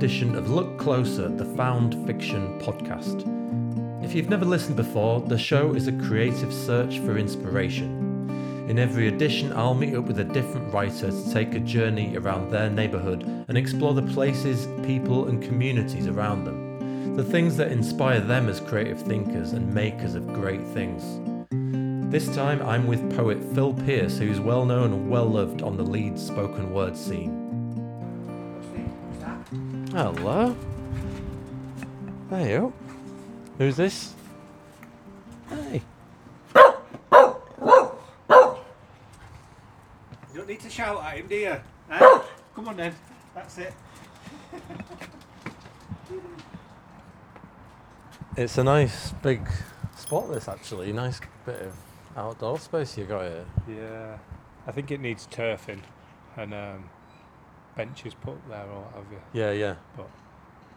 edition of Look Closer, the Found Fiction podcast. If you've never listened before, the show is a creative search for inspiration. In every edition, I'll meet up with a different writer to take a journey around their neighbourhood and explore the places, people, and communities around them. The things that inspire them as creative thinkers and makers of great things. This time I'm with poet Phil Pierce, who's well known and well loved on the Leeds spoken word scene. Hello. Hey, you. Who's this? Hey. You don't need to shout at him, do you? Eh? Come on then. That's it. It's a nice big spot, this actually. Nice bit of outdoor space you got here. Yeah. I think it needs turfing and um, benches put there or what have you. Yeah, yeah. But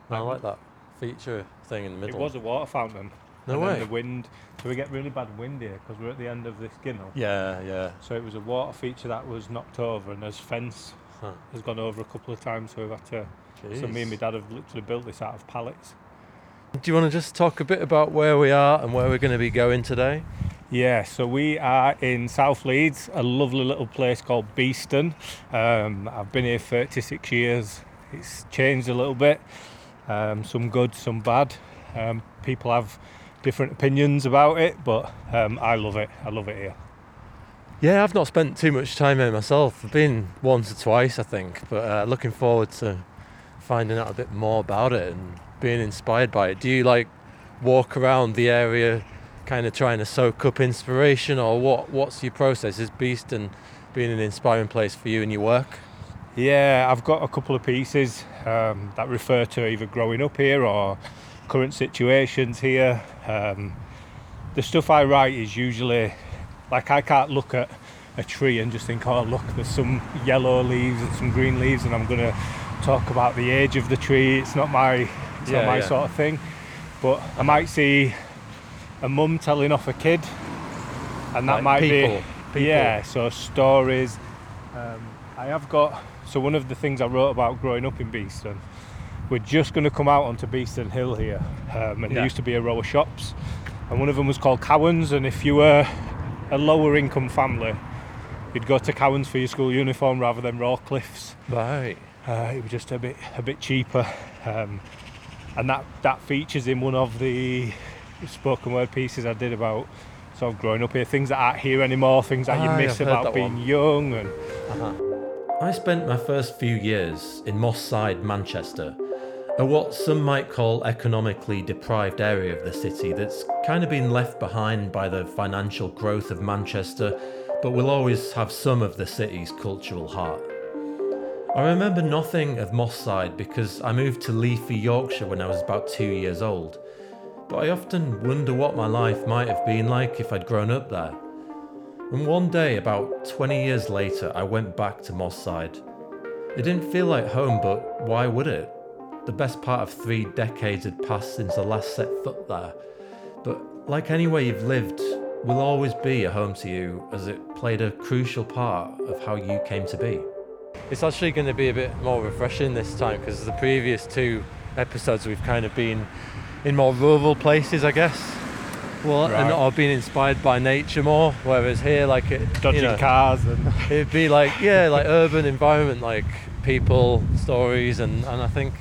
I um, like that feature thing in the middle. It was a water fountain. No and way. the wind. So we get really bad wind here because we're at the end of this ginnel. Yeah, yeah. So it was a water feature that was knocked over and there's fence Huh. has gone over a couple of times so we've had to so me and my dad have literally built this out of pallets. Do you want to just talk a bit about where we are and where we're going to be going today? Yeah, so we are in South Leeds, a lovely little place called Beeston. Um, I've been here 36 years. It's changed a little bit, um, some good, some bad. Um, people have different opinions about it, but um, I love it. I love it here. Yeah, I've not spent too much time here myself. I've been once or twice, I think, but uh, looking forward to finding out a bit more about it and being inspired by it. Do you like walk around the area, kind of trying to soak up inspiration, or what? What's your process? Is Beeston being an inspiring place for you in your work? Yeah, I've got a couple of pieces um, that refer to either growing up here or current situations here. Um, the stuff I write is usually like I can't look at a tree and just think, oh, look, there's some yellow leaves and some green leaves, and I'm going to talk about the age of the tree. It's not my, it's Yeah, not my yeah. sort of thing. But I might see a mum telling off a kid, and that Like might people, be people. yeah. So stories. Um, I have got so one of the things I wrote about growing up in Beeston. We're just going to come out onto Beeston Hill here, um, and Yeah. there used to be a row of shops, and one of them was called Cowans. And if you were a lower income family, you'd go to Cowans for your school uniform rather than Rawcliffe's. Right. Uh, it was just a bit a bit cheaper, um, and that that features in one of the spoken word pieces I did about sort of growing up here, things that aren't here anymore, things that you miss about being one. young, and uh-huh. I spent my first few years in Moss Side, Manchester, a what some might call economically deprived area of the city that's kind of been left behind by the financial growth of Manchester, but will always have some of the city's cultural heart. I remember nothing of Moss Side because I moved to Leafy, Yorkshire when I was about two years old, but I often wonder what my life might have been like if I'd grown up there. And one day, about 20 years later, I went back to Moss Side. It didn't feel like home, but why would it? The best part of three decades had passed since I last set foot there. But like anywhere you've lived, will always be a home to you, as it played a crucial part of how you came to be. It's actually going to be a bit more refreshing this time because the previous two episodes we've kind of been in more rural places, I guess. Well, and Right. or been inspired by nature more, whereas here, like it, dodgy you know, cars, and It'd be like yeah, like urban environment, like people, stories, and and I think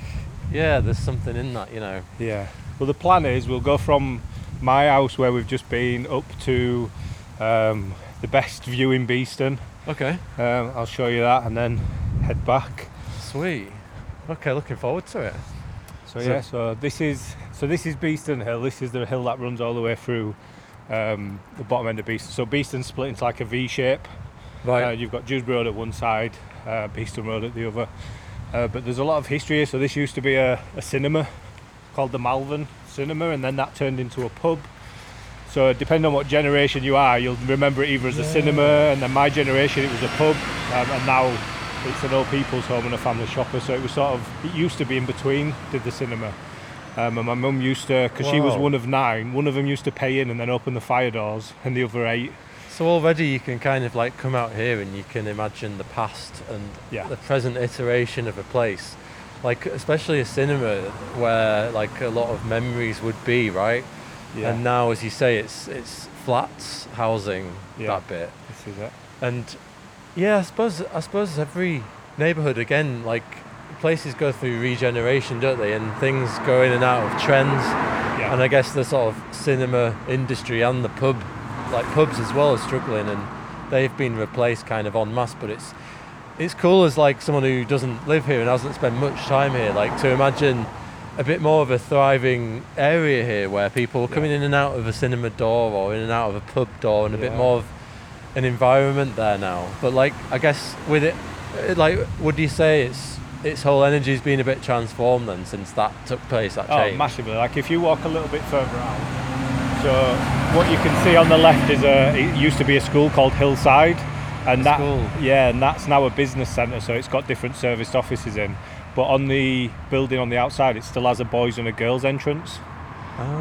yeah, there's something in that, you know. yeah. Well, the plan is we'll go from my house where we've just been up to um, the best view in Beeston. Okay, Um, I'll show you that, and then head back. sweet. Okay, looking forward to it. So, So- yeah, so this is so this is Beeston Hill. This is the hill that runs all the way through um, the bottom end of Beeston. So Beeston's split into like a V shape. Right. Uh, you've got Dewsbury Road at one side, uh, Beeston Road at the other. Uh, but there's a lot of history here. So this used to be a, a cinema called the Malvern Cinema, and then that turned into a pub. So depending on what generation you are, you'll remember it either as a cinema, and then my generation it was a pub, um, and now it's an old people's home and a family shopper. So it was sort of it used to be in between. Did the cinema. Um, and my mum used to, because she was one of nine, one of them used to pay in and then open the fire doors, and the other eight So already you can kind of like come out here and you can imagine the past and Yeah. the present iteration of a place. like especially a cinema where like a lot of memories would be, right? Yeah. And now, as you say, it's it's flats housing Yeah. that bit. this is it. And yeah, I suppose I suppose every neighborhood again, like places go through regeneration, don't they? And things go in and out of trends. Yeah. And I guess the sort of cinema industry and the pub, like pubs as well, are struggling, and they've been replaced kind of en masse. But it's it's cool as like someone who doesn't live here and hasn't spent much time here, like to imagine a bit more of a thriving area here where people are Yeah. coming in and out of a cinema door or in and out of a pub door, and a bit more of an environment there now. But like I guess with it, it, like would you say it's its whole energy's been a bit transformed then since that took place? That Oh, change. massively. Like if you walk a little bit further out, so what you can see on the left is a. It used to be a school called Hillside, and that school. yeah, and that's now a business centre. So it's got different serviced offices in. But on the building on the outside, it still has a boys and a girls entrance.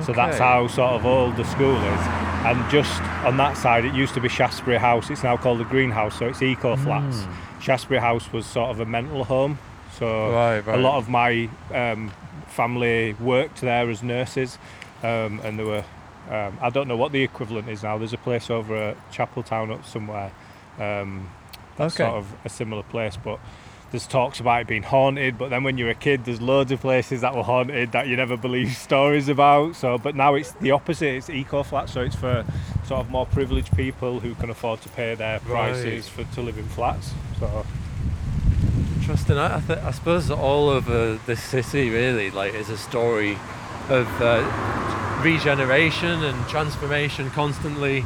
So that's how sort of old the school is. And just on that side, it used to be Shaftesbury House. It's now called the Greenhouse, so it's eco flats. Hmm. Shaftesbury House was sort of a mental home. So Right, right. a lot of my um, family worked there as nurses, um, and there were. Um, I don't know what the equivalent is now. There's a place over at Chapeltown up somewhere. Um, that's Okay. sort of a similar place, but there's talks about it being haunted. But then when you're a kid, there's loads of places that were haunted that you never believe stories about. So, but now it's the opposite. It's eco flat, so it's for sort of more privileged people who can afford to pay their prices for to live in flats. So Interesting. I, I, th- I suppose all over this city really like is a story of uh, regeneration and transformation constantly,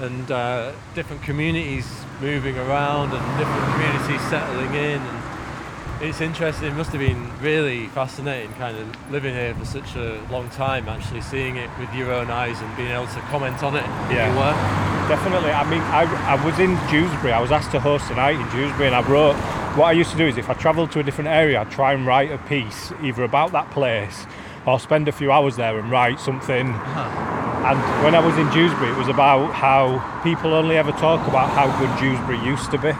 and uh, different communities moving around and different communities settling in. And it's interesting. It must have been really fascinating, kind of living here for such a long time, actually seeing it with your own eyes and being able to comment on it. Yeah. Definitely. I mean, I, I was in Dewsbury. I was asked to host a night in Dewsbury, and I wrote. What I used to do is, if I travelled to a different area, I'd try and write a piece either about that place or spend a few hours there and write something. Uh-huh. And when I was in Dewsbury, it was about how people only ever talk about how good Dewsbury used to be,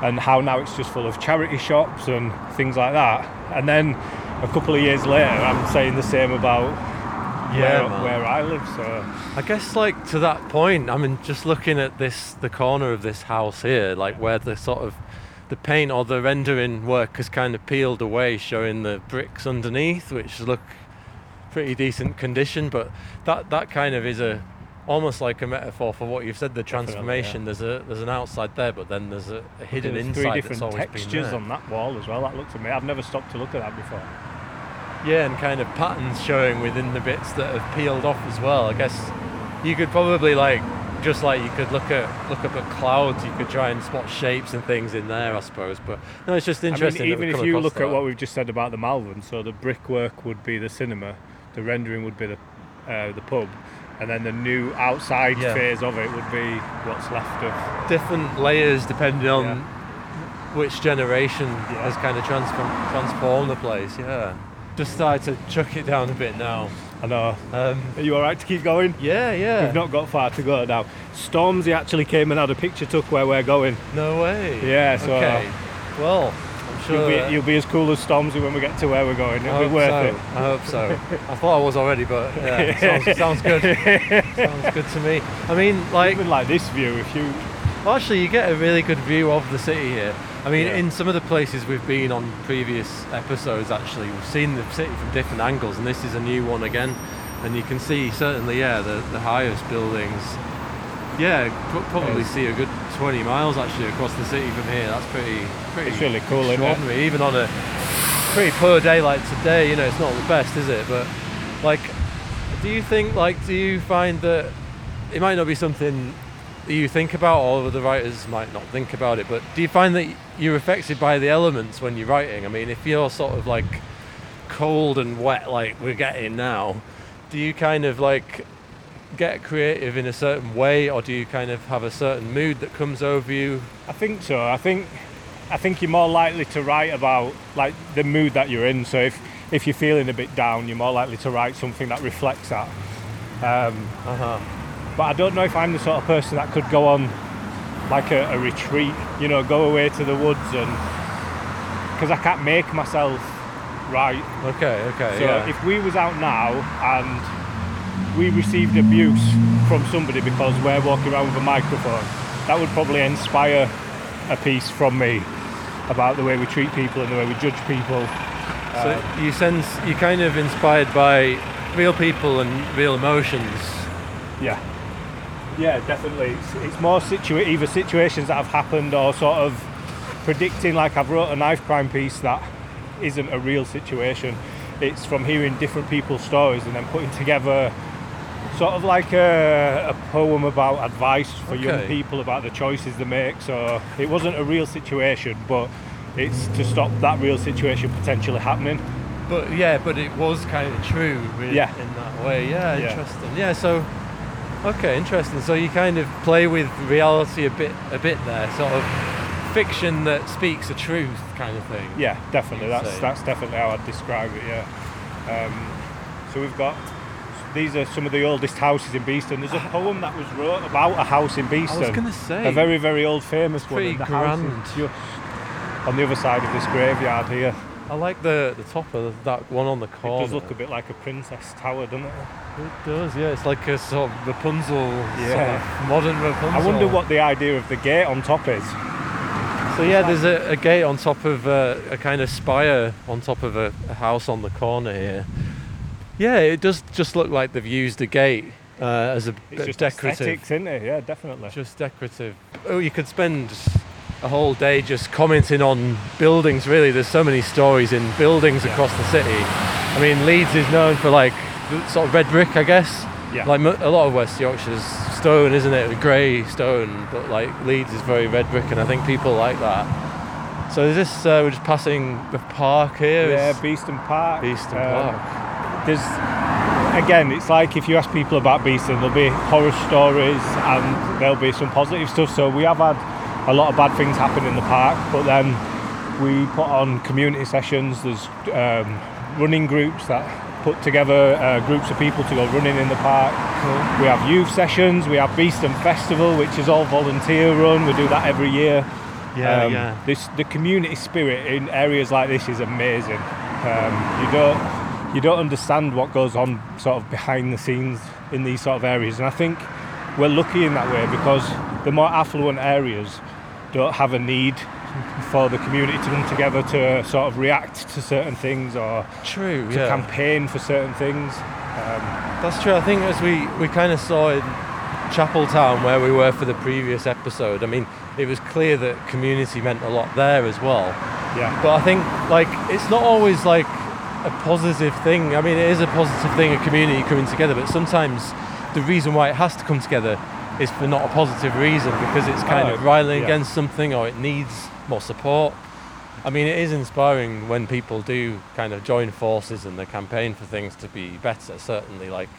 and how now it's just full of charity shops and things like that. And then a couple of years later, I'm saying the same about Yeah, where, where I live. So I guess like to that point, I mean, just looking at this, the corner of this house here, like where the sort of the paint or the rendering work has kind of peeled away, showing the bricks underneath, which look pretty decent condition. But that that kind of is a almost like a metaphor for what you've said, the transformation. There's a there's an outside there, but then there's a, a hidden There's inside three that's different always been textures on that wall as well. That looks amazing. I've never stopped to look at that before. Yeah, and kind of patterns showing within the bits that have peeled off as well. I guess you could probably like just like you could look at look up at clouds, you could try and spot shapes and things in there, I suppose. But no, it's just interesting. I mean, even if you look at what we've just said about the Malvern, so the brickwork would be the cinema, the rendering would be the uh, the pub, and then the new outside Yeah. phase of it would be what's left of. different layers depending on Yeah. which generation Yeah. has kind of transform, transformed the place. Yeah, just started to chuck it down a bit now. I know. Um, Are you all right to keep going? yeah, yeah. We've not got far to go now. Stormzy actually came and had a picture took where we're going. no way. Yeah, so, okay. Well, I'm sure. You'll be, you'll be as cool as Stormzy when we get to where we're going. I It'll be hope worth so. it. I hope so. I thought I was already, but yeah, sounds, sounds good. sounds good to me. I mean, like, Even like this view, if you well, actually, you get a really good view of the city here. I mean, Yeah. in some of the places we've been on previous episodes, actually, we've seen the city from different angles, and this is a new one again. And you can see certainly, yeah, the, the highest buildings. Yeah, probably Yes. see a good 20 miles actually across the city from here. That's pretty, pretty It's really cool, isn't it? extraordinary. Even on a pretty poor day like today, you know, it's not the best, is it? But like, do you think, like, do you find that it might not be something that you think about, or the writers might not think about it, but do you find that you're affected by the elements when you're writing? I mean, if you're sort of like cold and wet, like we're getting now, do you kind of like get creative in a certain way, or do you kind of have a certain mood that comes over you? I think so. I think I think you're more likely to write about like the mood that you're in. So if if you're feeling a bit down, you're more likely to write something that reflects that. Um, Uh huh. But I don't know if I'm the sort of person that could go on like a, a retreat, you know, go away to the woods and because I can't make myself write. Okay, okay, So yeah. if we was out now and we received abuse from somebody because we're walking around with a microphone, that would probably inspire a piece from me about the way we treat people and the way we judge people. so uh, you sense you're kind of inspired by real people and real emotions. Yeah. Yeah, definitely. It's, it's more either situations that have happened or sort of predicting, like I've wrote a knife crime piece that isn't a real situation. It's from hearing different people's stories and then putting together sort of like a, a poem about advice for young people about the choices they make. So it wasn't a real situation, but it's to stop that real situation potentially happening. But yeah, but it was kind of true in, Yeah. in that way. Yeah, Yeah. interesting. Yeah, so okay, interesting. So you kind of play with reality a bit a bit there, sort of fiction that speaks a truth kind of thing. Yeah, definitely. That's say. that's definitely how I'd describe it. Yeah. Um, so we've got these are some of the oldest houses in Beeston. There's a poem that was wrote about a house in Beeston. I was gonna say a very very old famous one. pretty and the house grand. just on the other side of this graveyard here. I like the the top of that one on the corner. It does look a bit like a princess tower, doesn't it? It does, yeah. It's like a sort of Rapunzel, sort of modern Rapunzel. I wonder what the idea of the gate on top is. So yeah, there's a, a gate on top of uh, a kind of spire on top of a, a house on the corner here. Yeah, it does just look like they've used a gate uh, as a It's bit just decorative. aesthetics, isn't it? Yeah, definitely. Just decorative. Oh, you could spend a whole day just commenting on buildings. Really, there's so many stories in buildings Yeah. across the city. I mean, Leeds is known for like sort of red brick, I guess. Yeah. Like a lot of West Yorkshire's stone, isn't it? Grey stone, but like Leeds is very red brick, and I think people like that. So is this uh, we're just passing the park here? yeah, It's Beeston Park. Beeston Um, Park. there's again it's like if you ask people about Beeston there'll be horror stories and there'll be some positive stuff so we have had a lot of bad things happen in the park but then we put on community sessions. There's um, running groups that put together uh, groups of people to go running in the park. We have youth sessions we have Beeston Festival which is all volunteer run. We do that every year. Yeah, um, yeah. This the community spirit in areas like this is amazing. Um, you don't you don't understand what goes on sort of behind the scenes in these sort of areas, and I think we're lucky in that way because the more affluent areas don't have a need for the community to come together to sort of react to certain things or True. to yeah. campaign for certain things. Um, That's true. I think as we, we kind of saw in Chapeltown where we were for the previous episode, I mean, it was clear that community meant a lot there as well. yeah, But I think like it's not always like a positive thing. I mean, it is a positive thing, a community coming together, but sometimes the reason why it has to come together is for not a positive reason because it's kind Oh, of riling yeah. against something or it needs more support. I mean, it is inspiring when people do kind of join forces and they campaign for things to be better, certainly, like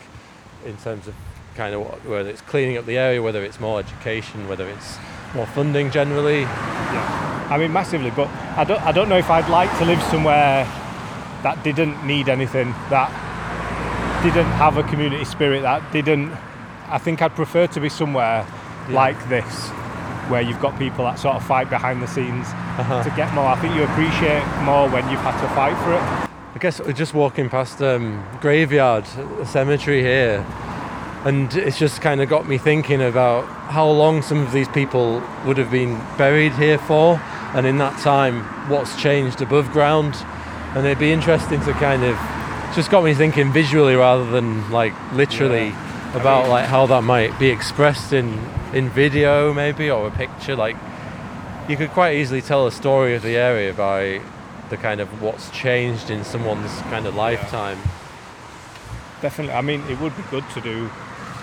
in terms of kind of what, whether it's cleaning up the area, whether it's more education, whether it's more funding generally. yeah. I mean massively, but I don't I don't know if I'd like to live somewhere that didn't need anything, that didn't have a community spirit, that didn't. I think I'd prefer to be somewhere Yeah. like this, where you've got people that sort of fight behind the scenes Uh-huh. to get more. I think you appreciate more when you've had to fight for it. I guess we're just walking past um, graveyard, a cemetery here, and it's just kind of got me thinking about how long some of these people would have been buried here for, and in that time, what's changed above ground. And it'd be interesting to kind of just got me thinking visually rather than like literally about mean- like how that might be expressed in in video maybe or a picture. Like you could quite easily tell a story of the area by the kind of what's changed in someone's kind of lifetime. Definitely. I mean, it would be good to do.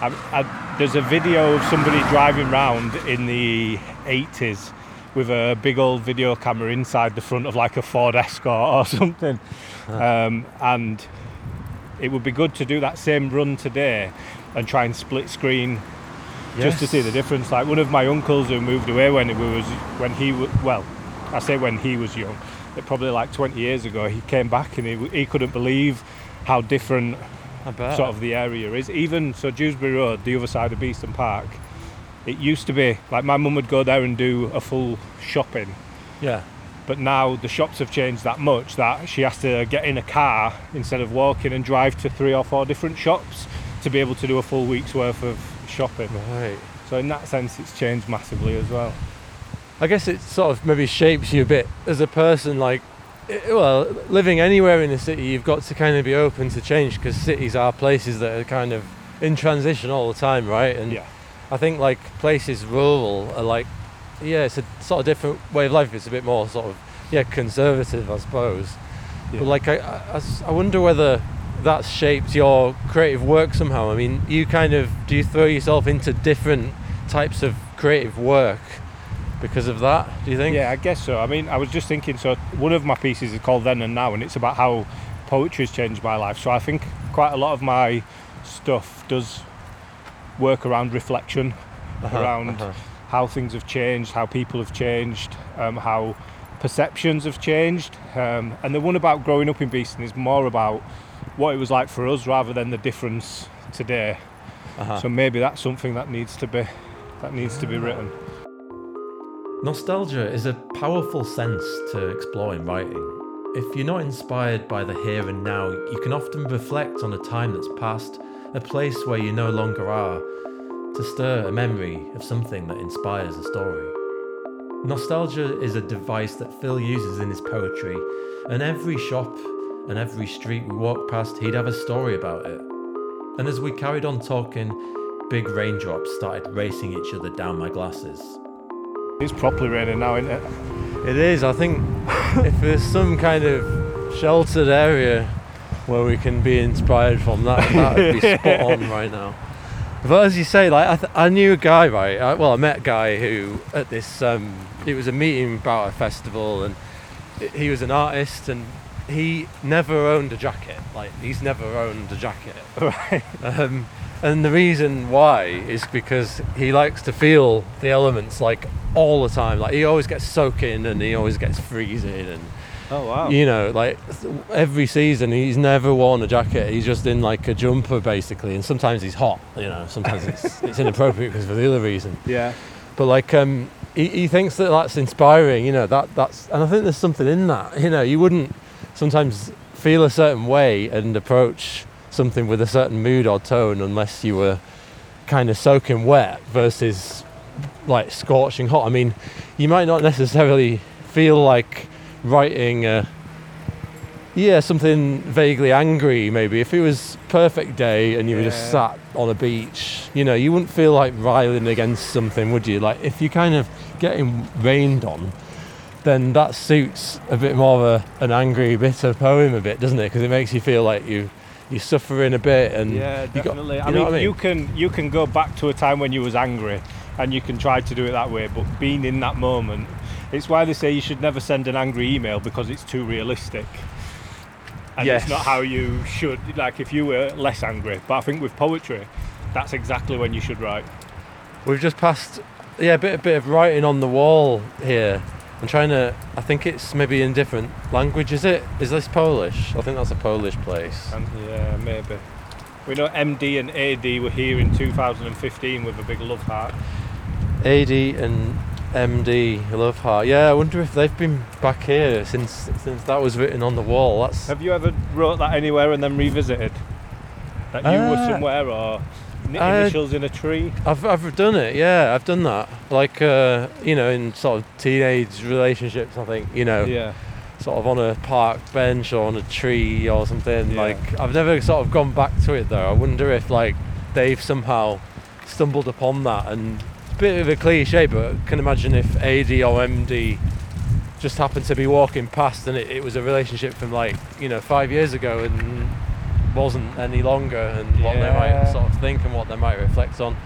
I, I, there's a video of somebody driving round in the 80s with a big old video camera inside the front of like a Ford Escort or something. Um, and it would be good to do that same run today and try and split screen just to see the difference. Like one of my uncles who moved away when he was when he was well, I say when he was young, but probably like 20 years ago, he came back and he, he couldn't believe how different sort of the area is. Even so, Dewsbury Road, the other side of Beeston Park, it used to be like my mum would go there and do a full shopping, yeah. But now the shops have changed that much that she has to get in a car instead of walking and drive to three or four different shops to be able to do a full week's worth of shopping. Right. So in that sense, it's changed massively as well. I guess it sort of maybe shapes you a bit as a person. Like, eh, well, living anywhere in a city, you've got to kind of be open to change because cities are places that are kind of in transition all the time, right? And Yeah. I think like places rural are like, yeah, it's a sort of different way of life. It's a bit more sort of yeah conservative, I suppose. Yeah. But like, I, I- I wonder whether that shaped your creative work somehow. I mean, you kind of do you throw yourself into different types of creative work because of that? Do you think? Yeah, I guess so. I mean, I was just thinking. So one of my pieces is called Then and Now, and it's about how poetry has changed my life. So I think quite a lot of my stuff does work around reflection, Uh-huh, around uh-huh. how things have changed, how people have changed, um, how perceptions have changed. Um, and the one about growing up in Beeston is more about what it was like for us rather than the difference today. Uh-huh. So maybe that's something that needs to be that needs to be written. Nostalgia is a powerful sense to explore in writing. If you're not inspired by the here and now, you can often reflect on a time that's passed, a place where you no longer are, to stir a memory of something that inspires a story. Nostalgia is a device that Phil uses in his poetry, and every shop and every street we walked past, he'd have a story about it. And as we carried on talking, big raindrops started racing each other down my glasses. It's properly raining now, isn't it? It is. I think if there's some kind of sheltered area where we can be inspired from, that that would be spot on right now. But as you say, like I, th- I knew a guy, right? I, well, I met a guy who at this. Um, it was a meeting about a festival, and he was an artist, and he never owned a jacket. Like he's never owned a jacket. Right. Um, and the reason why is because he likes to feel the elements like all the time. Like he always gets soaking and he always gets freezing and Oh wow. you know like every season he's never worn a jacket. He's just in like a jumper basically. And sometimes he's hot. You know, sometimes it's it's inappropriate because for the other reason. Yeah. But like um, he, he thinks that that's inspiring. You know that that's and I think there's something in that. You know, you wouldn't sometimes feel a certain way and approach something with a certain mood or tone unless you were kind of soaking wet versus like scorching hot. I mean, you might not necessarily feel like writing a yeah something vaguely angry maybe. If it was perfect day and you were just sat on a beach you know you wouldn't feel like riling against something would you? Like if you're kind of getting rained on then that suits a bit more of a, an angry bitter poem a bit doesn't it because it makes you feel like you you're suffering a bit and Yeah, you got- definitely. you I mean, I mean? you can you can go back to a time when you was angry, and you can try to do it that way. But being in that moment, it's why they say you should never send an angry email because it's too realistic. And Yes. it's not how you should. Like if you were less angry, but I think with poetry, that's exactly when you should write. We've just passed, yeah, a bit a bit of writing on the wall here. I'm trying to. I think it's maybe in different language. Is it? Is this Polish? I think that's a Polish place. And yeah, maybe. We know MD and AD were here in 2015 with a big love heart. AD and MD Love Heart. Yeah, I wonder if they've been back here since since that was written on the wall. That's Have you ever wrote that anywhere and then revisited? That you were Uh, somewhere or initials in a tree? I've I've done it. Yeah, I've done that. Like uh, you know, in sort of teenage relationships. I think you know. Yeah. sort of on a park bench or on a tree or something. Yeah. Like I've never sort of gone back to it though. I wonder if like they've somehow stumbled upon that and it's a bit of a cliche, but I can imagine if AD or MD just happened to be walking past and it, it was a relationship from like you know five years ago and wasn't any longer and what they might sort of think and what they might reflect on.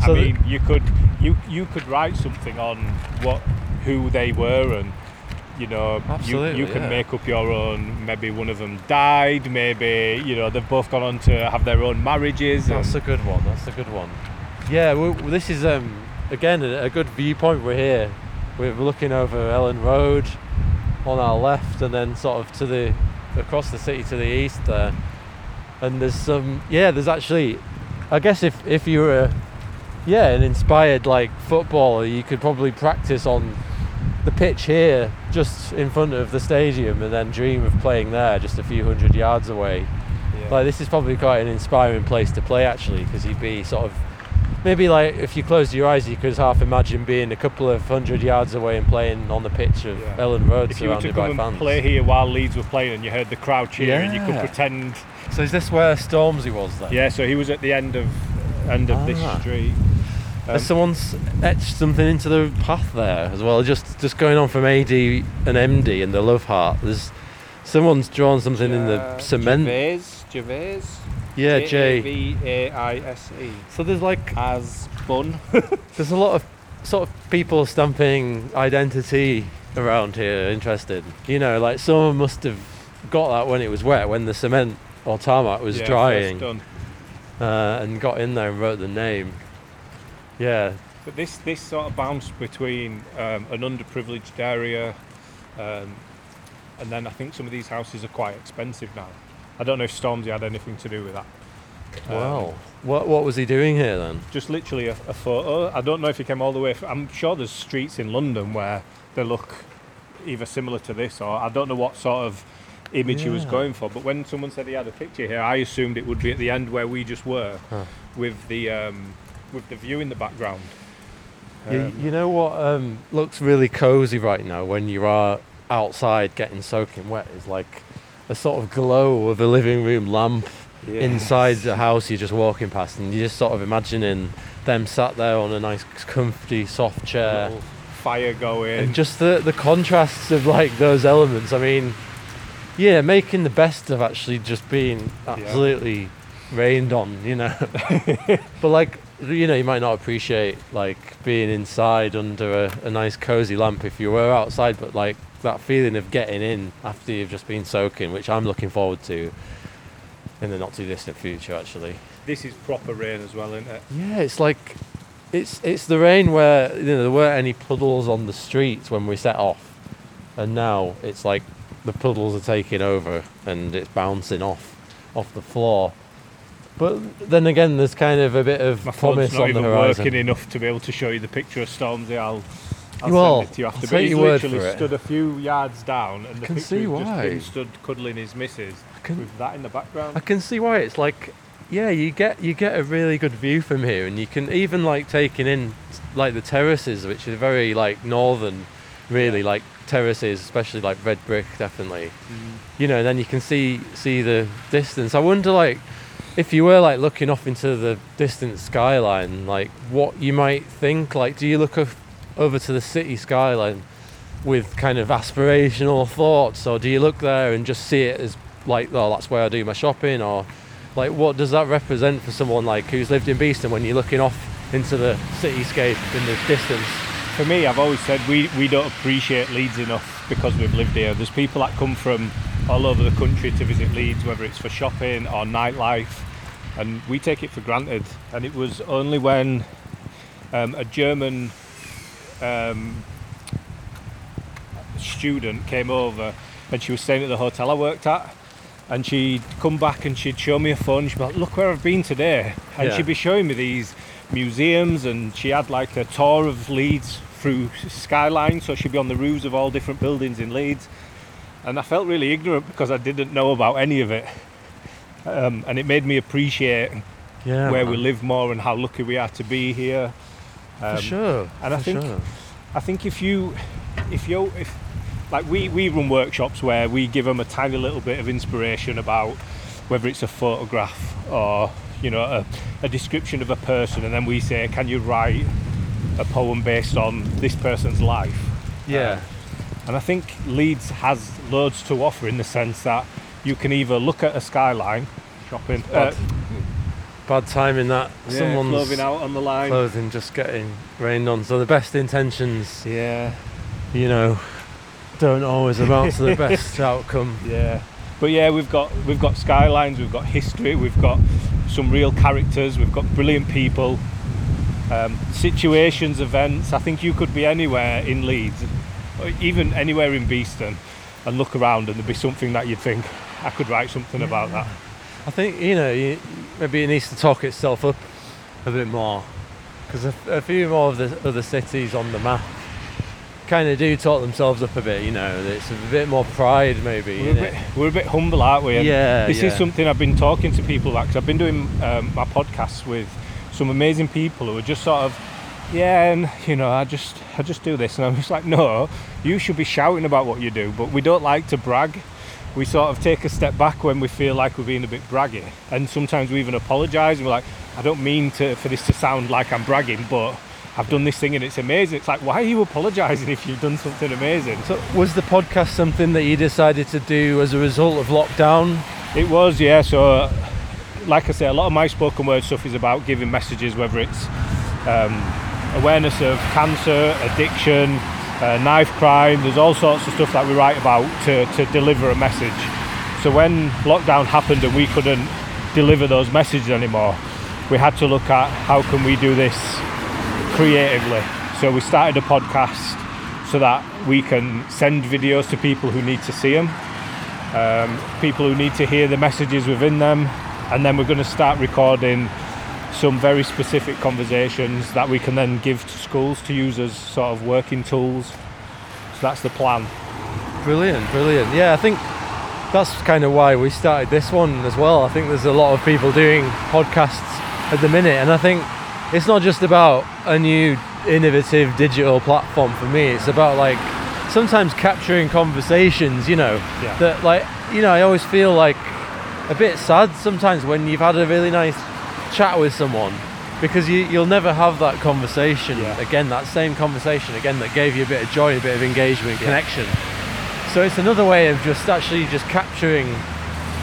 I So that- mean, you could you you could write something on what who they were and you know you, Absolutely, you can yeah. make up your own maybe one of them died maybe you know they've both gone on to have their own marriages That's a good one. That's a good one. Yeah, we this is um, again a, a good viewpoint. We're here. We're looking over Elland Road on our left, and then sort of to the across the city to the east there. And there's some yeah. There's actually, I guess if if you were, yeah, an inspired like footballer, you could probably practice on the pitch here, just in front of the stadium, and then dream of playing there, just a few hundred yards away. Yeah. Like this is probably quite an inspiring place to play actually, because you'd be sort of maybe like if you closed your eyes, you could half imagine being a couple of hundred yards away and playing on the pitch of Yeah. Elland Road if you were to surrounded come by and fans. play here while Leeds were playing and you heard the crowd cheering, you could pretend. So is this where Stormzy was then? Yeah, so he was at the end of end of Ah. this street. Um, Has someone's etched something into the path there as well? Just just going on from AD and MD and the Love Heart. There's someone's drawn something in the uh, cement. Gervais, Gervais. Yeah, Jay. V A I S E. So there's like As bun. there's a lot of sort of people stamping identity around here. Interested, you know, like someone must have got that when it was wet, when the cement or tarmac was Yeah, drying, done. uh, and got in there and wrote the name. Yeah, But this this sort of bounce between um, an underprivileged area, um, and then I think some of these houses are quite expensive now. I don't know if Stormzy had anything to do with that. Um, wow. What what was he doing here then? just literally a, a photo. I don't know if he came all the way. From, I'm sure there's streets in London where they look either similar to this, or I don't know what sort of image he was going for. But when someone said he had a picture here, I assumed it would be at the end where we just were, Huh. with the um, with the view in the background. You, Um, you know what um, looks really cozy right now when you are outside getting soaking wet is like a sort of glow of a living room lamp inside the house you're just walking past, and you're just sort of imagining them sat there on a nice, comfy, soft chair, fire going. and just the the contrasts of like those elements. I mean, yeah, making the best of actually just being absolutely rained on, you know. but like, you know, you might not appreciate like being inside under a, a nice cozy lamp if you were outside, but like that feeling of getting in after you've just been soaking, which I'm looking forward to in the not too distant future, actually. this is proper rain as well, isn't it? Yeah, it's like it's it's the rain where you know there weren't any puddles on the streets when we set off, and now it's like the puddles are taking over and it's bouncing off off the floor. But then again, there's kind of a bit of My promise not on the even horizon. working enough to be able to show you the picture of Stormzy. I'll, I'll Well, send it to you after. I'll but take he's your word literally stood a few yards down, and the can see just why. him stood cuddling his missus can, with that in the background. I can see why it's like, yeah, you get you get a really good view from here, and you can even like taking in like the terraces, which are very like northern, really Yeah. like terraces, especially like red brick, definitely. Mm. you know, then you can see see the distance. I wonder, like, if you were like looking off into the distant skyline, like what you might think. Like, do you look over to the city skyline with kind of aspirational thoughts, or do you look there and just see it as like, oh, that's where I do my shopping, or like, what does that represent for someone like who's lived in Beeston when you're looking off into the cityscape in the distance? For me, I've always said we, we don't appreciate Leeds enough because we've lived here. There's people that come from all over the country to visit Leeds, whether it's for shopping or nightlife, and we take it for granted. And it was only when um, a German um, student came over and she was staying at the hotel I worked at. And she'd come back and she'd show me a phone. She'd be like, "Look where I've been today," and Yeah. she'd be showing me these museums. And she had like a tour of Leeds through skyline, so she'd be on the roofs of all different buildings in Leeds. And I felt really ignorant because I didn't know about any of it. Um, and it made me appreciate Yeah, where we live more and how lucky we are to be here. Um, for sure. and I think- sure. I think if you, if you, if like we we run workshops where we give them a tiny little bit of inspiration about whether it's a photograph or you know a, a description of a person, and then we say, can you write a poem based on this person's life? yeah. And I think Leeds has loads to offer in the sense that you can either look at a skyline, shopping, uh, Bad, timing that yeah, someone's clothing out on the line. clothing just getting rained on. So the best intentions, Yeah, you know, don't always amount to the best outcome. Yeah, but yeah, we've got we've got skylines, we've got history, we've got some real characters, we've got brilliant people, um, situations, events. I think you could be anywhere in Leeds, or even anywhere in Beeston, and look around, and there'd be something that you'd think I could write something about that. I think you know you, maybe it needs to talk itself up a bit more because a, a few more of the other cities on the map kind of do talk themselves up a bit. You know, it's a bit more pride maybe. We're a, bit, it. we're a bit humble, aren't we? And Yeah, This yeah. is something I've been talking to people about because I've been doing um, my podcasts with some amazing people who are just sort of, yeah, and you know, I just, I just do this, and I'm just like, no, you should be shouting about what you do, but we don't like to brag. We sort of take a step back when we feel like we're being a bit braggy, and sometimes we even apologise. And we're like, I don't mean to for this to sound like I'm bragging, but I've done this thing and it's amazing. It's like, why are you apologising if you've done something amazing? So was the podcast something that you decided to do as a result of lockdown? It was, yeah. So, like I say, a lot of my spoken word stuff is about giving messages, whether it's um, awareness of cancer, addiction, uh, knife crime. There's all sorts of stuff that we write about to, to deliver a message. So when lockdown happened and we couldn't deliver those messages anymore, we had to look at how can we do this creatively. So we started a podcast so that we can send videos to people who need to see them um, people who need to hear the messages within them, and then we're going to start recording some very specific conversations that we can then give to schools to use as sort of working tools. So that's the plan. Brilliant, brilliant. Yeah, I think that's kind of why we started this one as well. I think there's a lot of people doing podcasts at the minute, and I think it's not just about a new innovative digital platform for me. It's about like sometimes capturing conversations, you know, Yeah. that like, you know, I always feel like a bit sad sometimes when you've had a really nice chat with someone because you, you'll never have that conversation Yeah. again, that same conversation again that gave you a bit of joy, a bit of engagement, connection. So it's another way of just actually just capturing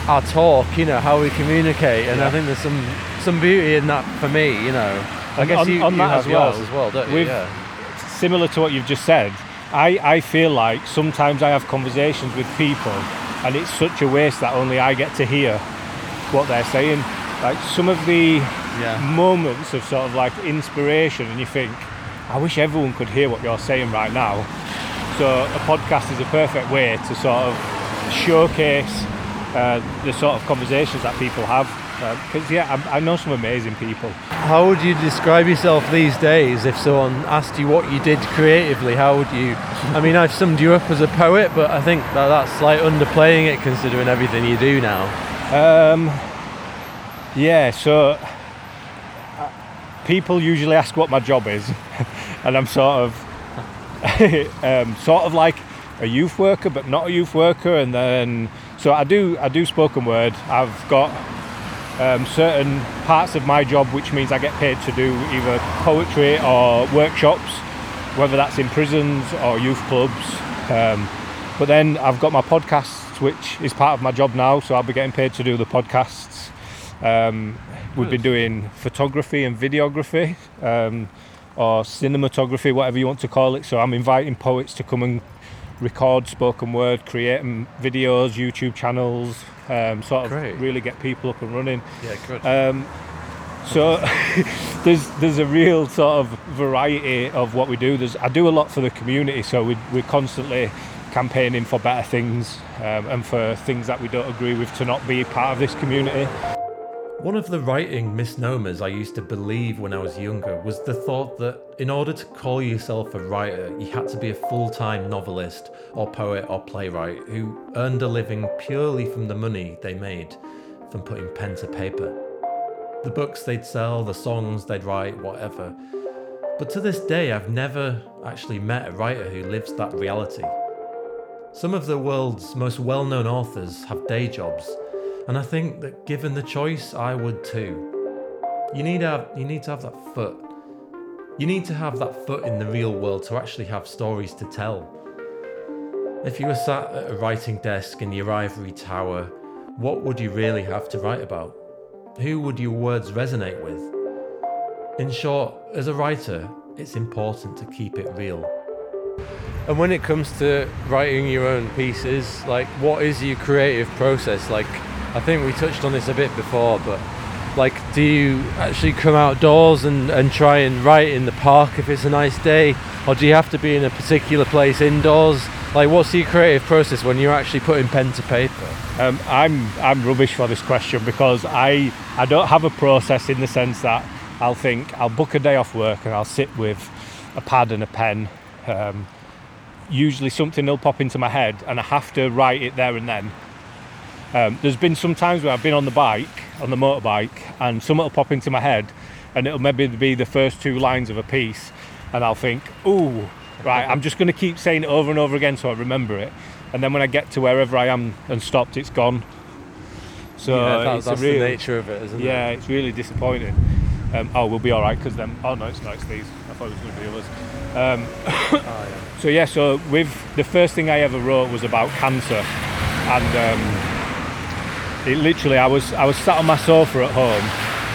our talk, you know, how we communicate, and I think there's some some beauty in that for me, you know. I And guess on- you, on you that as well, as well, don't you? Yeah. Similar to what you've just said, I, I feel like sometimes I have conversations with people and it's such a waste that only I get to hear what they're saying. Like some of the Yeah. moments of sort of like inspiration and you think, I wish everyone could hear what you're saying right now. So a podcast is a perfect way to sort of showcase uh, the sort of conversations that people have. Because yeah, I, I know some amazing people. How would you describe yourself these days if someone asked you what you did creatively? How would you? I mean, I've summed you up as a poet, but I think that that's like underplaying it considering everything you do now. Um, yeah, so uh, people usually ask what my job is, and I'm sort of, um, sort of like a youth worker, but not a youth worker. And then, so I do, I do spoken word. I've got um, certain parts of my job, which means I get paid to do either poetry or workshops, whether that's in prisons or youth clubs. Um, but then I've got my podcasts, which is part of my job now, so I'll be getting paid to do the podcasts. Um, we've been doing photography and videography, um, or cinematography, whatever you want to call it. So I'm inviting poets to come and record spoken word, create videos, YouTube channels, um, sort of Great. really get people up and running. Yeah, good. Um, so there's there's a real sort of variety of what we do. There's I do a lot for the community, so we we're constantly campaigning for better things um, and for things that we don't agree with to not be part of this community. One of the writing misnomers I used to believe when I was younger was the thought that in order to call yourself a writer, you had to be a full time novelist or poet or playwright who earned a living purely from the money they made from putting pen to paper. The books they'd sell, the songs they'd write, whatever. But to this day, I've never actually met a writer who lives that reality. Some of the world's most well known authors have day jobs, and I think that given the choice, I would too. You need, to have, you need to have that foot. You need to have that foot in the real world to actually have stories to tell. If you were sat at a writing desk in your ivory tower, what would you really have to write about? Who would your words resonate with? In short, as a writer, it's important to keep it real. And when it comes to writing your own pieces, like what is your creative process? Like I think we touched on this a bit before, but like do you actually come outdoors and, and try and write in the park if it's a nice day? Or do you have to be in a particular place indoors? Like what's your creative process when you're actually putting pen to paper? Um, I'm I'm rubbish for this question because I I don't have a process in the sense that I'll think I'll book a day off work and I'll sit with a pad and a pen. Um, usually something will pop into my head and I have to write it there and then. Um, there's been some times where I've been on the bike, on the motorbike, and something will pop into my head, and it'll maybe be the first two lines of a piece, and I'll think, "Ooh, right, I'm just going to keep saying it over and over again so I remember it." And then when I get to wherever I am and stopped, it's gone. So yeah, that, it's that's a really, the nature of it, isn't yeah, it? Yeah, it's really disappointing. Um, oh, we'll be all right because then. Oh no, it's not. It's these. I thought it was going to be others. Um, Oh, yeah. so yeah, so with the first thing I ever wrote was about cancer, and um, it literally I was I was sat on my sofa at home,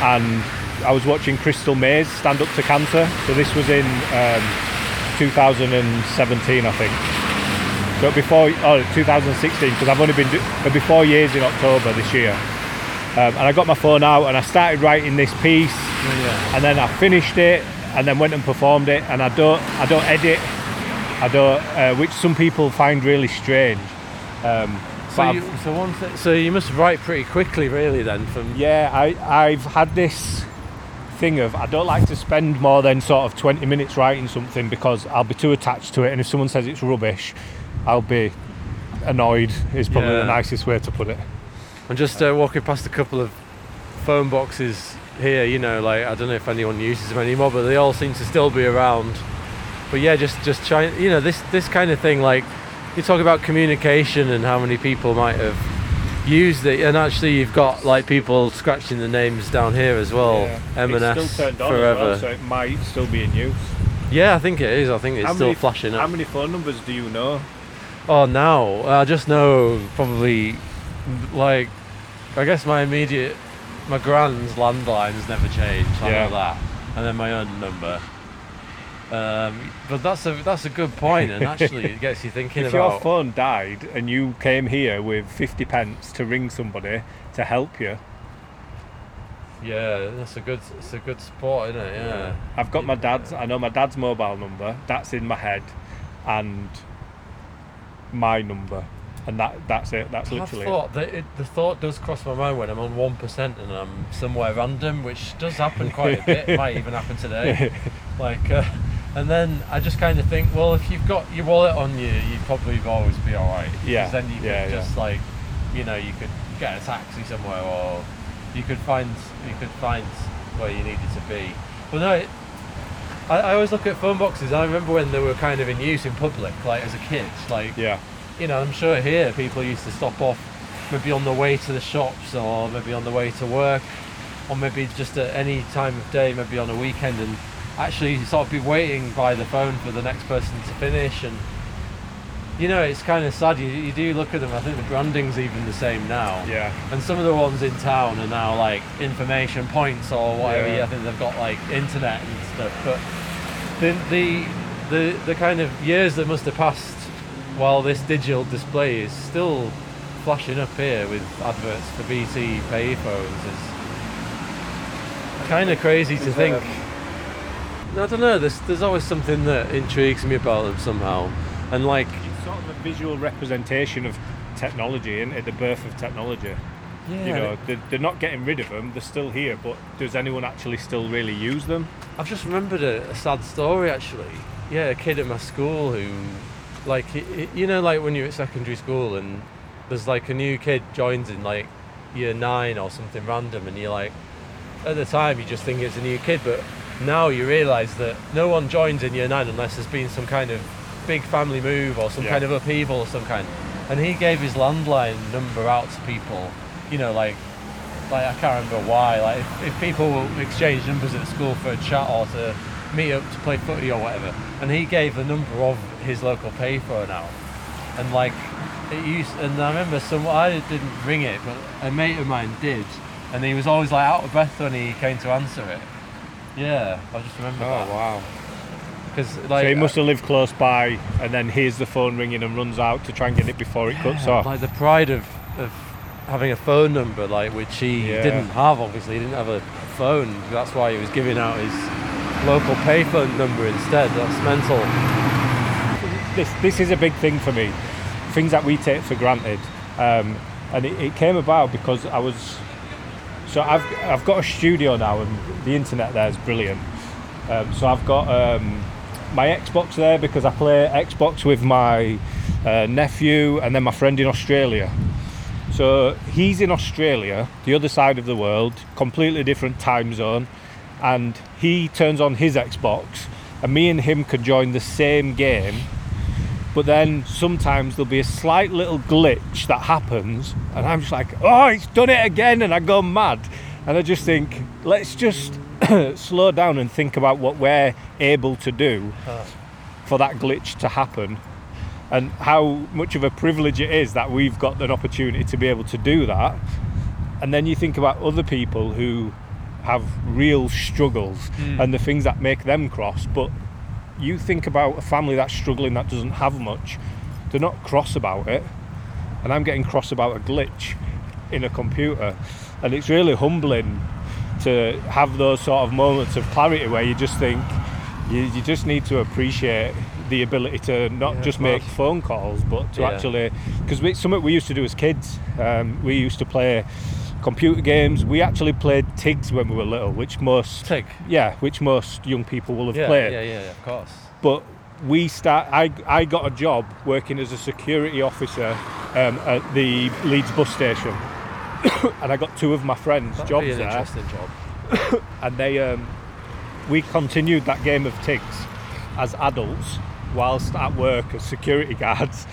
and I was watching Crystal Maze stand up to cancer. So this was in um, 2017, I think. So before, oh, 2016, because I've only been do- it'll be four years in October this year. Um, and I got my phone out and I started writing this piece, yeah. and then I finished it, and then went and performed it. And I don't, I don't edit, I don't, uh, which some people find really strange. Um, So you, so one so you must write pretty quickly, really. Then from yeah, I, I've had this thing of I don't like to spend more than sort of 20 minutes writing something because I'll be too attached to it, and if someone says it's rubbish, I'll be annoyed. Is probably Yeah. the nicest way to put it. I'm just uh, walking past a couple of phone boxes here. You know, like I don't know if anyone uses them anymore, but they all seem to still be around. But yeah, just just trying. You know, this this kind of thing. Like you talk about communication and how many people might have used it, and actually you've got like people scratching the names down here as well. M&S it's still turned on forever. well, so it might still be in use. Yeah, I think it is. I think it's How still many- flashing How up. many phone numbers do you know? Oh, now I just know probably like I guess my immediate my grand's landline's never changed. I Yeah. know that, and then my own number. Um, but that's a that's a good point, and actually it gets you thinking If your phone died and you came here with 50 pence to ring somebody to help you, Yeah, that's a good it's a good spot, isn't it? Yeah. I've got my dad's. I know my dad's mobile number. That's in my head, and my number, and that that's it. That's literally. it. thought that it, the thought does cross my mind when I'm on one percent and I'm somewhere random, which does happen quite a bit. Might even happen today. like, uh, and then I just kind of think, well, if you've got your wallet on you, you'd probably always be all right. Yeah, Because then you could yeah, yeah. just like, you know, you could get a taxi somewhere, or you could find you could find where you needed to be. But no. It, I, I always look at phone boxes. I remember when they were kind of in use in public, like as a kid. Like Yeah, you know, I'm sure here people used to stop off maybe on the way to the shops or maybe on the way to work or maybe just at any time of day, maybe on a weekend and actually sort of be waiting by the phone for the next person to finish and you know, it's kind of sad. You, you do look at them. I think the branding's even the same now. yeah, And some of the ones in town are now like information points or whatever. Yeah. I think they've got like internet and stuff. But the the the the kind of years that must have passed while this digital display is still flashing up here with adverts for BT payphones is kind of crazy to Is, uh, think. I don't know. There's there's always something that intrigues me about them somehow, and like it's sort of a visual representation of technology and the birth of technology. yeah, You know, they're, they're not getting rid of them. They're still here, but does anyone actually still really use them? I've just remembered a, a sad story actually. Yeah, a kid at my school who, like, you know, like when you're at secondary school and there's like a new kid joins in like year nine or something random, and you're like, at the time you just think it's a new kid, but now you realise that no one joins in year nine unless there's been some kind of big family move or some Yeah. kind of upheaval of some kind. And he gave his landline number out to people, you know, like like I can't remember why. Like if, if people exchange numbers at school for a chat or to meet up to play footy or whatever, and he gave the number of his local payphone out, and like it used, and I remember some I didn't ring it, but a mate of mine did, and he was always like out of breath when he came to answer it. Yeah, I just remember that Oh, wow! because like so he must have lived close by, and then hears the phone ringing and runs out to try and get it before it cuts off. Like the pride of, of having a phone number, like which he Yeah. didn't have. Obviously, he didn't have a phone. That's why he was giving out his local payphone number instead. That's mental. this this is a big thing for me. Things that we take for granted, um, and it, it came about because I was. So I've I've got a studio now, and the internet there is brilliant. Um, so I've got um, my Xbox there because I play Xbox with my uh, nephew and then my friend in Australia. So he's in Australia, the other side of the world, completely different time zone, and he turns on his Xbox, and me and him can join the same game. But then sometimes there'll be a slight little glitch that happens, and I'm just like, oh, it's done it again, and I go mad. And I just think, let's just slow down and think about what we're able to do uh. for that glitch to happen and how much of a privilege it is that we've got an opportunity to be able to do that. And then you think about other people who have real struggles hmm. and the things that make them cross. But you think about a family that's struggling that doesn't have much, they're not cross about it. And I'm getting cross about a glitch in a computer. And it's really humbling to have those sort of moments of clarity where you just think you, you just need to appreciate the ability to not Yeah, just make phone calls but to Yeah. actually because it's something we used to do as kids um, we used to play computer games we actually played tigs when we were little which most Tig. yeah which most young people will have Yeah, played yeah, yeah, yeah, of course. but we start I, I got a job working as a security officer um, at the Leeds bus station and I got two of my friends That'd jobs be an there interesting job. and they um, we continued that game of tigs as adults whilst at work as security guards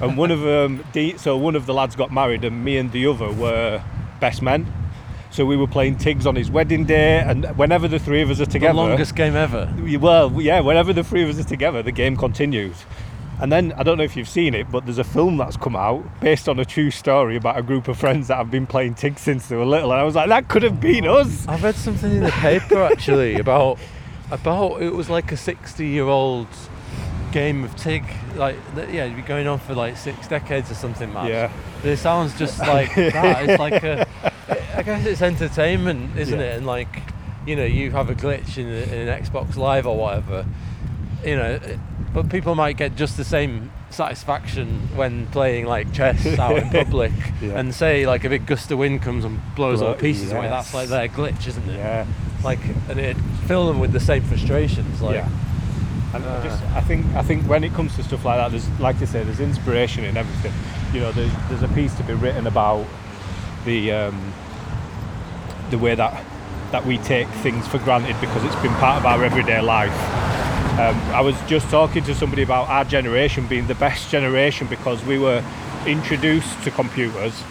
and one of them so one of the lads got married and me and the other were best men so we were playing tigs on his wedding day and whenever the three of us are The together longest game ever. well yeah whenever the three of us are together the game continues and then I don't know if you've seen it, but there's a film that's come out based on a true story about a group of friends that have been playing Tig since they were little. And I was like, that could have been us. I've read something in the paper actually about about it was like a 60 year old game of Tig, like yeah, it'd be going on for like six decades or something. Man. Yeah. But it sounds just like that. It's like a, I guess it's entertainment, isn't Yeah. it? And like, you know, you have a glitch in, a- in an Xbox Live or whatever, you know, but people might get just the same satisfaction when playing like chess out in public Yeah. and say like a big gust of wind comes and blows all to pieces away. That's like their glitch, isn't it? Yeah. Like, and it fill them with the same frustrations. Like, yeah. And I Uh. just, I think, I think when it comes to stuff like that, there's, like I say, there's inspiration in everything. You know, there's, there's a piece to be written about the, um, the way that that we take things for granted because it's been part of our everyday life. Um, I was just talking to somebody about our generation being the best generation because we were introduced to computers,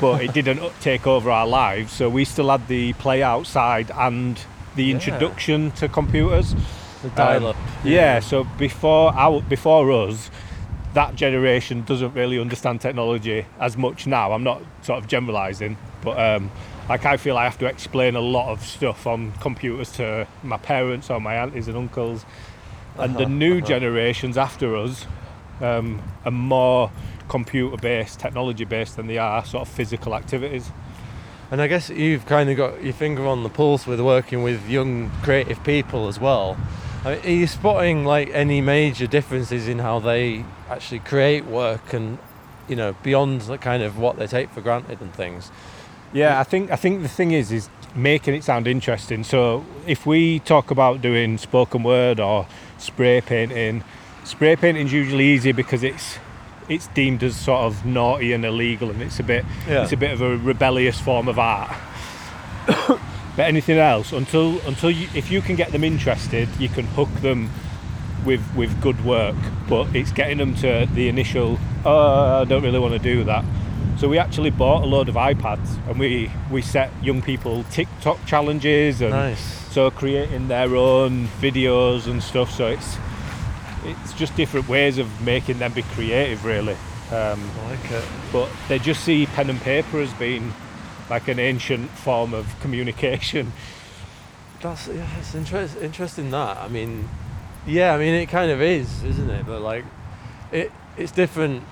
but it didn't take over our lives. So we still had the play outside and the Yeah. introduction to computers. The dial-up. Um, yeah, so before our, before us, that generation doesn't really understand technology as much now. I'm not sort of generalising, but um, like I feel I have to explain a lot of stuff on computers to my parents or my aunties and uncles, and the Uh-huh, new uh-huh. generations after us um, are more computer-based, technology-based than they are sort of physical activities. And I guess you've kind of got your finger on the pulse with working with young creative people as well. I mean, are you spotting like any major differences in how they actually create work and, you know, beyond the kind of what they take for granted and things? Yeah, I think I think the thing is is making it sound interesting. So if we talk about doing spoken word or spray painting, spray painting's usually easier because it's it's deemed as sort of naughty and illegal and it's a bit Yeah. it's a bit of a rebellious form of art. But anything else until until you, if you can get them interested, you can hook them with with good work. But it's getting them to the initial oh I don't really want to do that. So we actually bought a load of iPads and we we set young people TikTok challenges and Nice. so creating their own videos and stuff. So it's it's just different ways of making them be creative, really. Um, I like it. but they just see pen and paper as being like an ancient form of communication. That's yeah, it's interest, interesting that. I mean, yeah, I mean it kind of is, isn't it? But like, it it's different.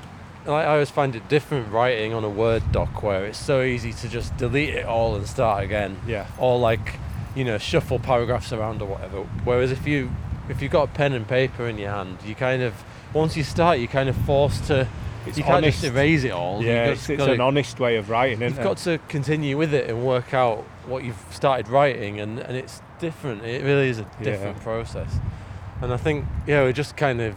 Like I always find it different writing on a Word doc where it's so easy to just delete it all and start again. Yeah. Or like, you know, shuffle paragraphs around or whatever. Whereas if you if you've got a pen and paper in your hand, you kind of once you start, you're kind of forced to. It's you can't honest. just erase it all. Yeah, it's, gotta- an honest way of writing, isn't You've got to continue with it and work out what you've started writing, and, and it's different. It really is a Yeah. different process. And I think yeah, we're just kind of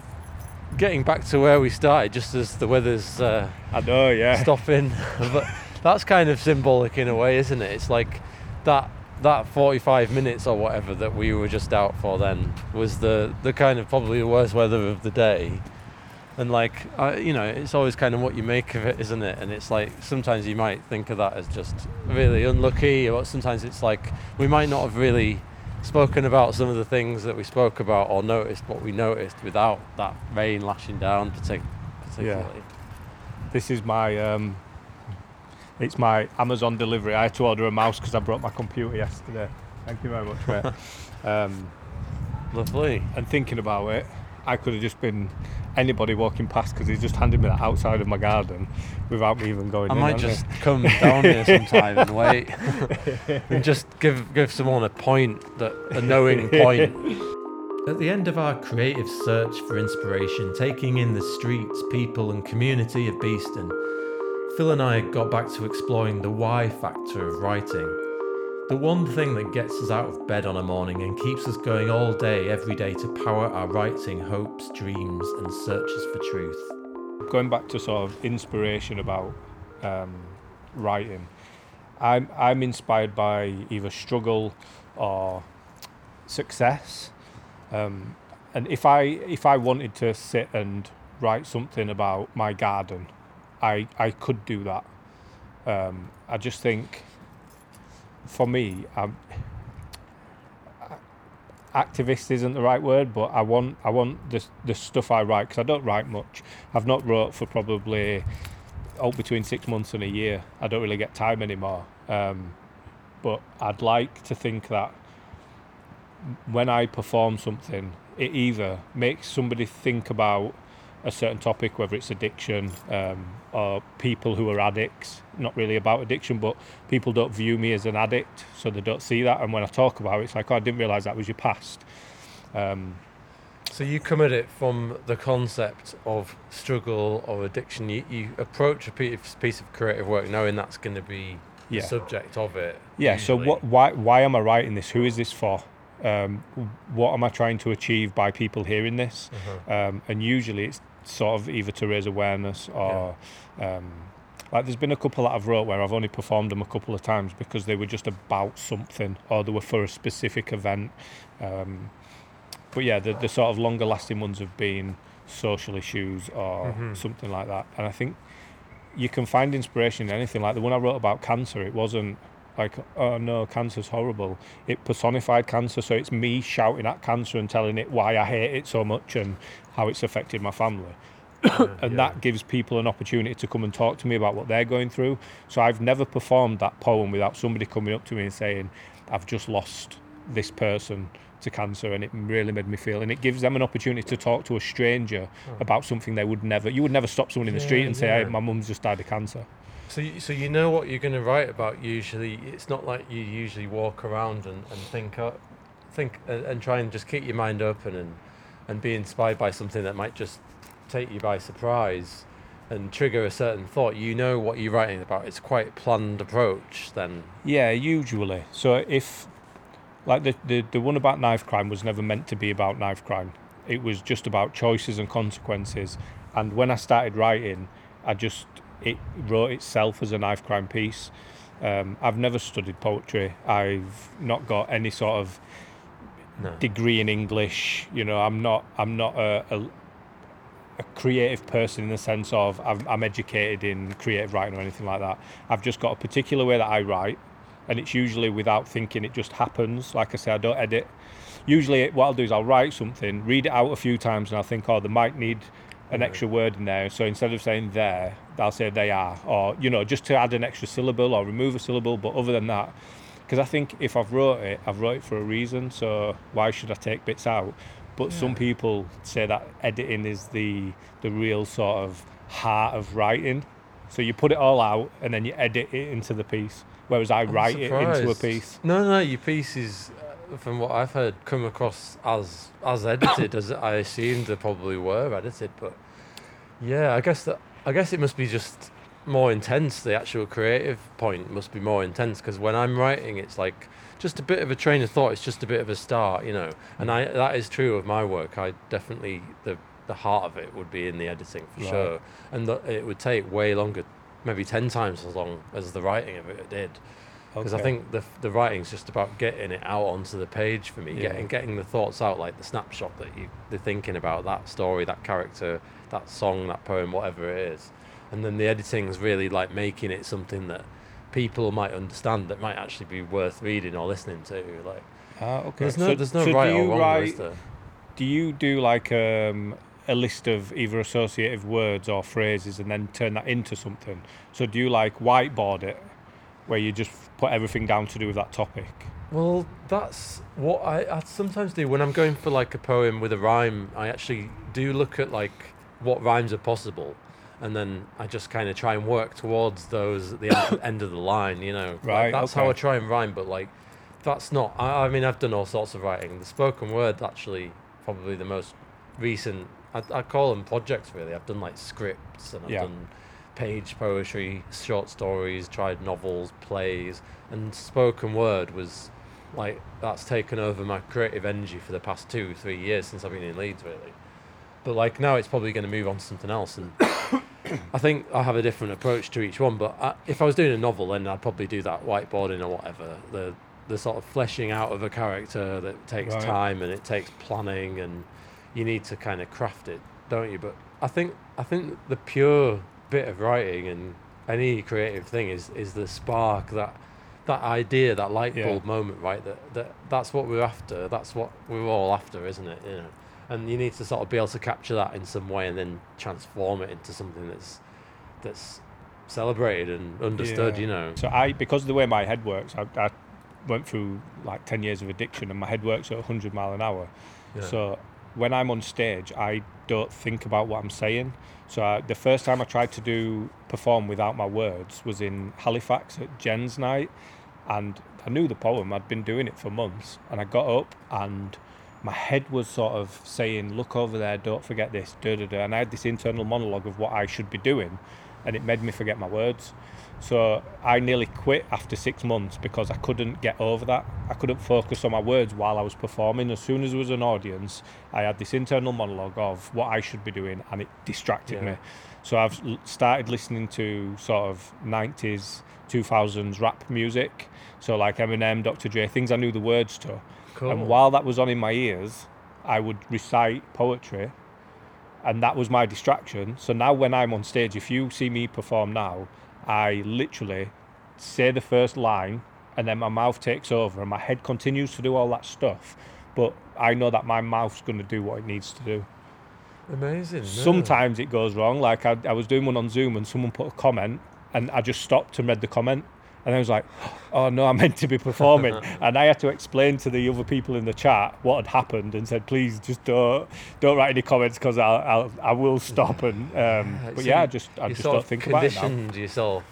getting back to where we started, just as the weather's uh, I know, yeah. stopping. but that's kind of symbolic in a way, isn't it? It's like that that 45 minutes or whatever that we were just out for then was the the kind of probably the worst weather of the day and like I, you know it's always kind of what you make of it isn't it and it's like sometimes you might think of that as just really unlucky or sometimes it's like we might not have really spoken about some of the things that we spoke about or noticed what we noticed without that rain lashing down partic- particularly This is my um, it's my Amazon delivery. I had to order a mouse because I brought my computer yesterday. Thank you very much, mate. um, lovely and thinking about it, I could have just been anybody walking past because he's just handed me that outside of my garden without me even going I in. might on it. just come down here sometime and wait, and just give give someone a point that a knowing point. At the end of our creative search for inspiration, taking in the streets, people, and community of Beeston, Phil and I got back to exploring the why factor of writing. The one thing that gets us out of bed on a morning and keeps us going all day, every day to power our writing, hopes, dreams, and searches for truth. going back to sort of inspiration about um, writing, I'm I'm inspired by either struggle or success. Um, and if I if I wanted to sit and write something about my garden, I I could do that. Um, I just think, for me, activist isn't the right word, but I want I want the the stuff I write because I don't write much. I've not wrote for probably oh between six months and a year. I don't really get time anymore. Um, but I'd like to think that when I perform something, it either makes somebody think about a certain topic, whether it's addiction um, or people who are addicts. Not really about addiction, but people don't view me as an addict, so they don't see that. And when I talk about it, it's like, oh, I didn't realise that was your past. Um, So you come at it from the concept of struggle or addiction. You, you approach a piece of creative work knowing that's going to be yeah. the subject of it. Yeah. So usually. what? Why? Why am I writing this? Who is this for? Um, what am I trying to achieve by people hearing this? Uh-huh. Um, and usually it's sort of either to raise awareness or um, like there's been a couple that I've wrote where I've only performed them a couple of times because they were just about something or they were for a specific event. Um, but yeah, the, the sort of longer lasting ones have been social issues or Mhm. something like that. And I think you can find inspiration in anything. Like the one I wrote about cancer, it wasn't like, oh no, cancer's horrible. It personified cancer, so it's me shouting at cancer and telling it why I hate it so much and how it's affected my family. and that gives people an opportunity to come and talk to me about what they're going through. So I've never performed that poem without somebody coming up to me and saying, I've just lost this person to cancer and it really made me feel and it gives them an opportunity to talk to a stranger hmm. about something they would never you would never stop someone in the street and say yeah. hey, my mum's just died of cancer So, you, so you know what you're going to write about. Usually, it's not like you usually walk around and, and think up, think and, and try and just keep your mind open and and be inspired by something that might just take you by surprise and trigger a certain thought. You know what you're writing about. It's quite a planned approach. Then, Yeah, usually. So if like the, the the one about knife crime was never meant to be about knife crime. It was just about choices and consequences. And when I started writing, I just it wrote itself as a knife crime piece. Um, I've never studied poetry. I've not got any sort of no. degree in English. You know, I'm not I'm not a, a, a creative person in the sense of I'm, I'm educated in creative writing or anything like that. I've just got a particular way that I write, and it's usually without thinking. It just happens. Like I say, I don't edit. Usually, what I'll do is I'll write something, read it out a few times, and I'll think, oh, they might need an extra word in there. So instead of saying there, I'll say they are, or you know, just to add an extra syllable or remove a syllable. But other than that, because I think if I've wrote it, I've wrote it for a reason. So why should I take bits out? But some people say that editing is the the real sort of heart of writing. So you put it all out and then you edit it into the piece, whereas I I'm write it into a piece. No, no, your pieces, uh, from what I've heard, come across as as edited as I assumed they probably were edited. But yeah, I guess that I guess it must be just more intense. The actual creative point must be more intense because when I'm writing, it's like just a bit of a train of thought. It's just a bit of a start, you know. And mm. I that is true of my work. I definitely the the heart of it would be in the editing for Right. sure, and the, it would take way longer, maybe ten times as long as the writing of it did. Because I think the the writing's just about getting it out onto the page for me, Yeah. getting getting the thoughts out, like the snapshot that you they're thinking about that story, that character, that song, that poem, whatever it is, and then the editing is really like making it something that people might understand that might actually be worth reading or listening to. Like Ah, okay. there's no So- there's no so right do or you wrong, write, there? Do you do like um, a list of either associative words or phrases and then turn that into something? So do you like whiteboard it, where you just put everything down to do with that topic? Well, that's what I, I sometimes do when I'm going for like a poem with a rhyme. I actually do look at like what rhymes are possible, and then I just kind of try and work towards those at the end, end of the line. You know, Like, Right, that's how I try and rhyme. But like, that's not. I, I mean, I've done all sorts of writing. The spoken word actually probably the most recent. I, I call them projects really. I've done like scripts and I've Yeah. done page poetry, short stories, tried novels, plays, and spoken word was like that's taken over my creative energy for the past two, three years since I've been in Leeds, really. But like now, it's probably going to move on to something else, and I think I have a different approach to each one. But I, if I was doing a novel, then I'd probably do that whiteboarding or whatever. The the sort of fleshing out of a character that takes Right. time and it takes planning, and you need to kind of craft it, don't you? But I think I think the pure bit of writing and any creative thing is is the spark that that idea, that light Yeah. bulb moment, right? That that that's what we're after. That's what we're all after, isn't it? You know, and you need to sort of be able to capture that in some way and then transform it into something that's that's celebrated and understood. Yeah. You know. So I, because of the way my head works, I, I went through like 10 years of addiction and my head works at 100 mile an hour. Yeah. So when I'm on stage, I don't think about what I'm saying. So I, the first time I tried to do perform without my words was in Halifax at Jen's night, and I knew the poem. I'd been doing it for months, and I got up and my head was sort of saying, "Look over there, don't forget this." Da da da. And I had this internal monologue of what I should be doing, and it made me forget my words. So I nearly quit after six months because I couldn't get over that. I couldn't focus on my words while I was performing. As soon as there was an audience, I had this internal monologue of what I should be doing, and it distracted Yeah. me. So I've started listening to sort of 90s, 2000s rap music. So like Eminem, Dr. Dre, things I knew the words to. Cool. And while that was on in my ears, I would recite poetry, and that was my distraction. So now when I'm on stage, if you see me perform now, I literally say the first line, and then my mouth takes over, and my head continues to do all that stuff. But I know that my mouth's going to do what it needs to do. Amazing. Sometimes it goes wrong. Like I, I was doing one on Zoom, and someone put a comment, and I just stopped and read the comment. And I was like, oh no, I meant to be performing. and I had to explain to the other people in the chat what had happened and said, please just don't don't write any comments because I'll, I'll I will stop. And um, but so yeah, I just I just don't think about it now. conditioned yourself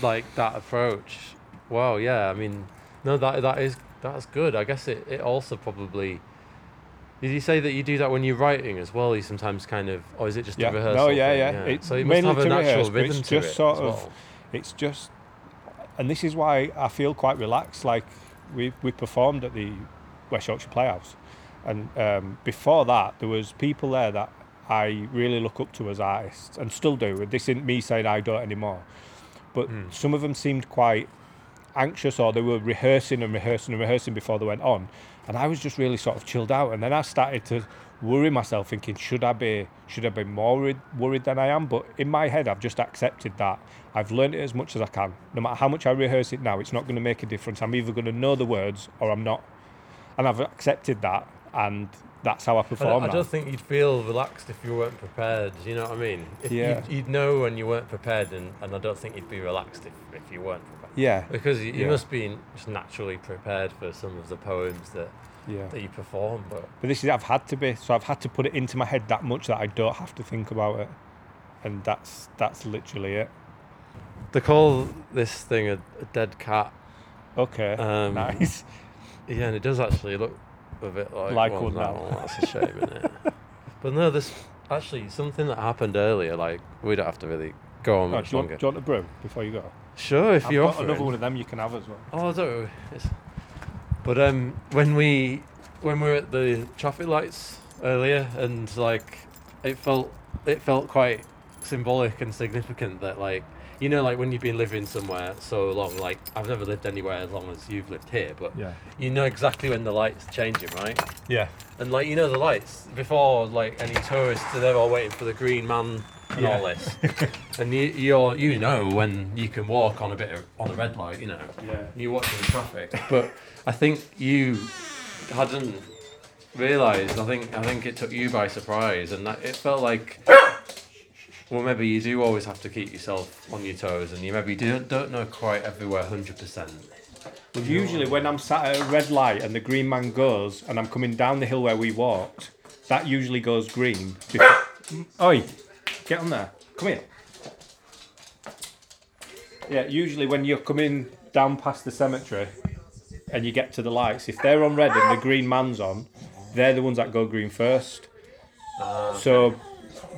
like that approach. Wow, yeah. I mean, no, that that is that's good. I guess it, it also probably. Did you say that you do that when you're writing as well? You sometimes kind of, or is it just Yeah. a No, rehearsal? yeah, thing? yeah. It's so you must mainly have a natural rehearse, rhythm it's to just it sort as of- well. It's just, and this is why I feel quite relaxed. Like we we performed at the West Yorkshire Playhouse, and um, before that there was people there that I really look up to as artists and still do. This isn't me saying I don't anymore, but Hmm. some of them seemed quite anxious or they were rehearsing and rehearsing and rehearsing before they went on, and I was just really sort of chilled out. And then I started to worry myself, thinking, should I be should I be more worried, worried than I am? But in my head, I've just accepted that. I've learned it as much as I can. No matter how much I rehearse it now, it's not going to make a difference. I'm either going to know the words or I'm not, and I've accepted that, and that's how I I, perform. I now. don't think you'd feel relaxed if you weren't prepared. You know what I mean? If Yeah. You'd, you'd know when you weren't prepared, and, and I don't think you'd be relaxed if, if you weren't prepared. yeah, Because you, you Yeah. must be just naturally prepared for some of the poems that, yeah. that you perform. But But this is I've had to be, so I've had to put it into my head that much that I don't have to think about it, and that's that's literally it. they call this thing a, a dead cat. Okay, Um, nice. Yeah, and it does actually look a bit like, Like well, no, now. that's a shame, isn't it? but no, this actually something that happened earlier. Like we don't have to really go on Oh, much do, you want, longer. do you want a brew before you go? Sure, if I've you got offer. another one of them you can have as well. Oh. It's- But um, when we when we were at the traffic lights earlier, and like it felt it felt quite symbolic and significant that like you know like when you've been living somewhere so long, like I've never lived anywhere as long as you've lived here, but Yeah. you know exactly when the lights changing, right? Yeah. And like you know the lights before like any tourists, they're all waiting for the green man and Yeah. all this. and you you're you know when you can walk on a bit of, on a red light, you know Yeah. you're watching the traffic. But I think you hadn't realised. I think I think it took you by surprise, and that it felt like. Well, maybe you do always have to keep yourself on your toes, and you maybe don't don't know quite everywhere hundred percent. Well, usually when I'm sat at a red light and the green man goes and I'm coming down the hill where we walked, that usually goes green. Oi, get on there. Come here. Yeah, usually when you're coming down past the cemetery and you get to the lights, if they're on red and the green man's on, they're the ones that go green first. Ah, so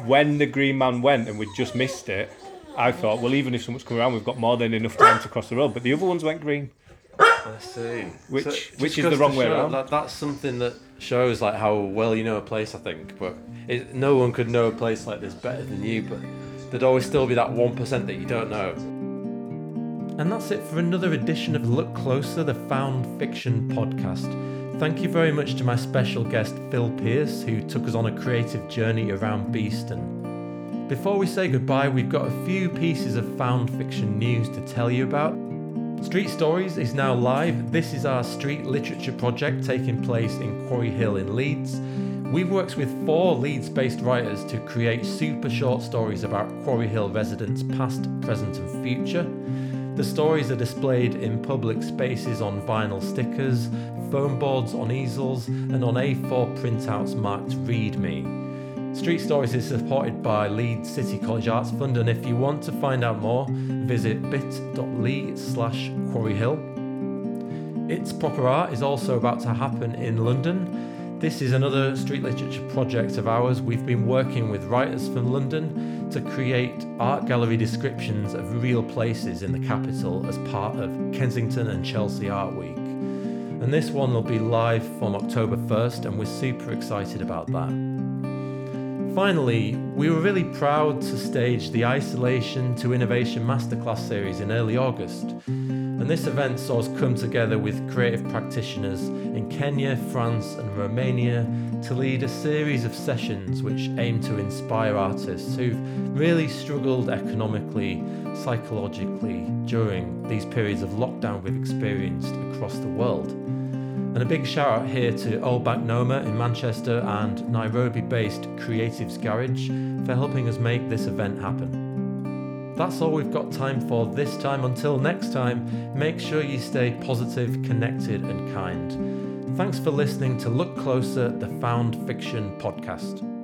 when the green man went and we just missed it, I thought, well, even if someone's coming around, we've got more than enough time to cross the road. But the other ones went green. I see. Which- So, which is the goes wrong to way show around. That, that's something that shows like how well you know a place. I think, but it, no one could know a place like this better than you. But there'd always still be that one percent that you don't know. And that's it for another edition of Look Closer, the Found Fiction podcast. Thank you very much to my special guest Phil Pierce, who took us on a creative journey around Beeston. Before we say goodbye, we've got a few pieces of found fiction news to tell you about. Street Stories is now live. This is our street literature project taking place in Quarry Hill in Leeds. We've worked with four Leeds based writers to create super short stories about Quarry Hill residents, past, present, and future. The stories are displayed in public spaces on vinyl stickers, foam boards on easels, and on A4 printouts marked Read Me. Street Stories is supported by Leeds City College Arts Fund, and if you want to find out more, visit bit.ly slash quarryhill. It's Proper Art is also about to happen in London. This is another street literature project of ours. We've been working with writers from London to create art gallery descriptions of real places in the capital as part of Kensington and Chelsea Art Week. And this one will be live from October 1st, and we're super excited about that. Finally, we were really proud to stage the Isolation to Innovation Masterclass series in early August. And this event saw us come together with creative practitioners in Kenya, France, and Romania to lead a series of sessions which aim to inspire artists who've really struggled economically, psychologically during these periods of lockdown we've experienced across the world. And a big shout out here to Old Bank Noma in Manchester and Nairobi based Creatives Garage for helping us make this event happen. That's all we've got time for this time. Until next time, make sure you stay positive, connected, and kind. Thanks for listening to Look Closer, the Found Fiction podcast.